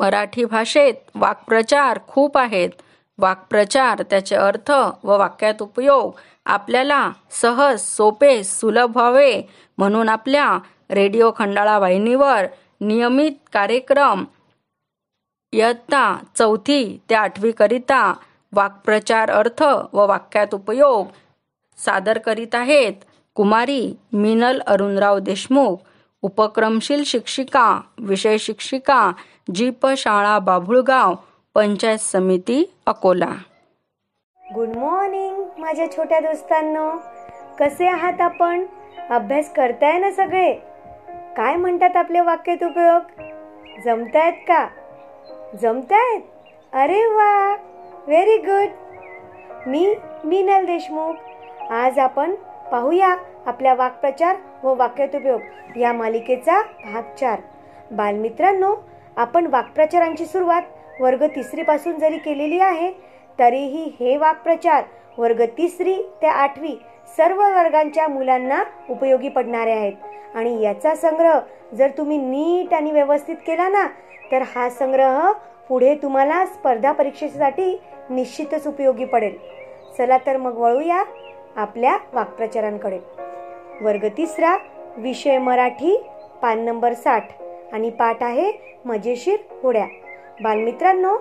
मराठी भाषेत वाक्प्रचार खूप आहेत. वाक्प्रचार त्याचे अर्थ व वाक्यात उपयोग आपल्याला सहज सोपे सुलभ व्हावे म्हणून आपल्या रेडिओ खंडाळा वाहिनीवर नियमित कार्यक्रम इयत्ता चौथी ते आठवीकरिता वाक्प्रचार अर्थ व वाक्यात उपयोग सादर करीत आहेत कुमारी मिनल अरुणराव देशमुख. उपक्रमशील शिक्षिका विषय शिक्षिका जीप शाळा बाभुळगाव पंचायत समिती अकोला. गुड मॉर्निंग माझ्या छोट्या दोस्तांनो. कसे आहात आपण? अभ्यास करताय ना सगळे? काय म्हणतात आपले वाक्यात उपयोग? जमतायत का? जमतायत? अरे वा! व्हेरी गुड मी मीनल देशमुख. आज आपण पाहूया आपल्या वाक्प्रचार व वाक्यात उपयोग या मालिकेचा भाग चार. बालमित्रांनो आपण वाक्प्रचारांची सुरुवात वर्ग तिसरी पासून जरी केलेली आहे तरीही हे वाक्प्रचार वर्ग तिसरी ते आठवी सर्व वर्गांच्या मुलांना उपयोगी पडणारे आहेत. आणि याचा संग्रह जर तुम्ही नीट आणि व्यवस्थित केला ना तर हा संग्रह पुढे तुम्हाला स्पर्धा परीक्षेसाठी निश्चितच उपयोगी पडेल. चला तर मग वळूया आपल्या वाक्प्रचारांकडे. वर्ग तिसरा विषय मराठी पान नंबर साठ. आणि पाठ आहे मजेशीर होड्या. बालमित्रांनो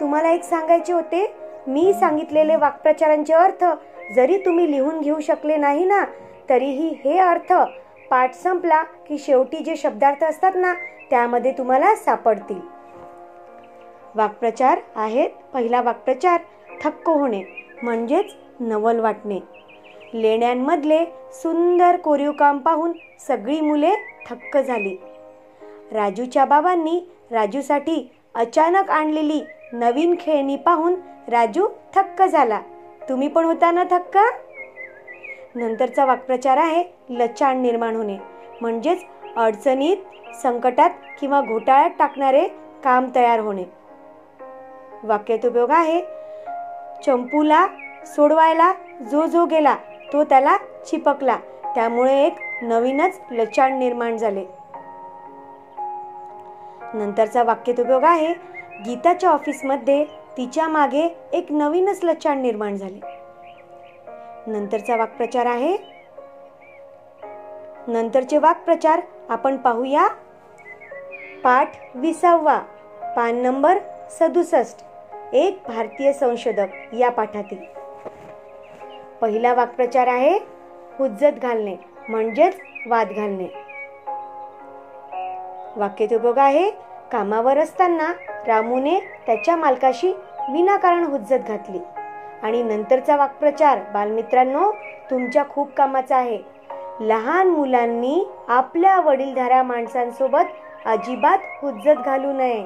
तुम्हाला एक सांगायचे होते मी सांगितलेले वाक्प्रचारांचे अर्थ जरी तुम्ही लिहून घेऊ शकले नाही ना तरीही हे अर्थ पाठ संपला की शेवटी जे शब्दार्थ असतात ना त्यामध्ये तुम्हाला सापडतील. वाक्प्रचार आहेत पहिला वाक्प्रचार थक्क होणे म्हणजेच नवल वाटणे. लेण्यांमधले सुंदर कोरीव काम पाहून सगळी मुले थक्क झाली. राजूच्या बाबांनी राजूसाठी अचानक आणलेली नवीन खेळणी पाहून राजू थक्क झाला. तुम्ही पण होता ना थक्क? नंतरचा वाक्प्रचार आहे लचाण निर्माण होणे. म्हणजेच अडचणीत संकटात किंवा घोटाळ्यात टाकणारे काम तयार होणे. वाक्यात उपयोग आहे चंपूला सोडवायला जो जो गेला तो त्याला चिपकला. त्यामुळे एक नवीनच लचाण निर्माण झाले. नंतरचा वाक्यात उपयोग आहे गीताच्या ऑफिसमध्ये तिच्यामागे एक नवीनच लचाण निर्माण झाले. नंतरचा वाक्प्रचार आहे. नंतरचे वाक्प्रचार आपण पाहूया. पाठ विसावा. पान नंबर सदुसष्ट. एक भारतीय संशोधक या पाठातील. पहिला वाक्प्रचार आहे हुज्जत घालणे म्हणजेच वाद घालणे. वाक्यात उपयोग आहे कामावर असताना रामूने त्याच्या मालकाशी विनाकारण हुज्जत घातली. आणि नंतरचा वाक्प्रचार बालमित्रांनो तुमच्या खूप कामाचा आहे. लहान मुलांनी आपल्या वडीलधाऱ्या माणसांसोबत अजिबात हुज्जत घालू नये.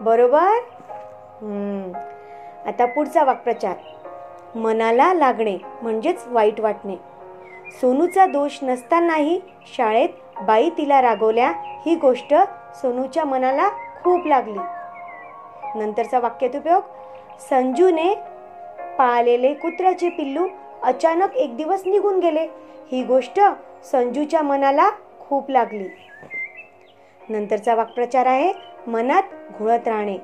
बरोबर? आता पुढचा वाक्प्रचार. मनाला लागणे म्हणजेच वाईट वाटणे. सोनूचा दोष नसतानाही शाळेत बाई तिला रागवल्या ही गोष्ट सोनूच्या मनाला खूप लागली. नंतरचा वाक्यात उपयोग संजूने पाळलेले कुत्र्याचे पिल्लू अचानक एक दिवस निघून गेले. ही गोष्ट संजूच्या मनाला खूप लागली. नंतरचा वाक्प्रचार आहे मनात घोळत राहणे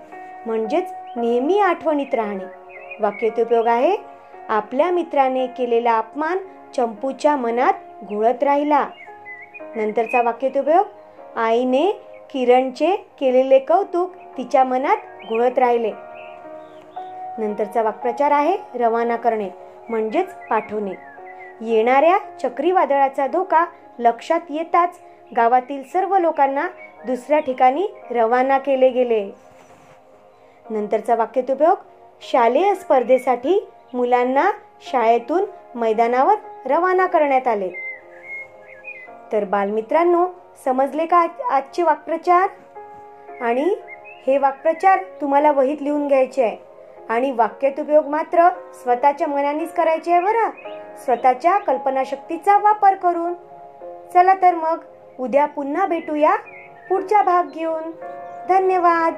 म्हणजेच नेहमी आठवणीत राहणे. वाक्यात उपयोग आहे आपल्या मित्राने केलेला अपमान चंपूच्या मनात घोळत राहिला. नंतरचा वाक्यात उपयोग आईने किरणचे केलेले कौतुक तिच्या मनात घोळत राहिले. नंतरचा वाक्प्रचार आहे रवाना करणे म्हणजेच पाठवणे. येणाऱ्या चक्रीवादळाचा धोका लक्षात येताच गावातील सर्व लोकांना दुसऱ्या ठिकाणी रवाना केले गेले. नंतरचा वाक्यात उपयोग शालेय स्पर्धेसाठी मुलांना शाळेतून मैदानावर रवाना करण्यात आले. तर बालमित्रांनो समजले का आजचे वाक्प्रचार? आणि हे वाक्प्रचार तुम्हाला वहीत लिहून घ्यायचे आहे. आणि वाक्यात उपयोग मात्र स्वतःच्या मनानेच करायचे आहे बरं. स्वतःच्या कल्पनाशक्तीचा वापर करून. चला तर मग उद्या पुन्हा भेटूया पुढचा भाग घेऊन. धन्यवाद.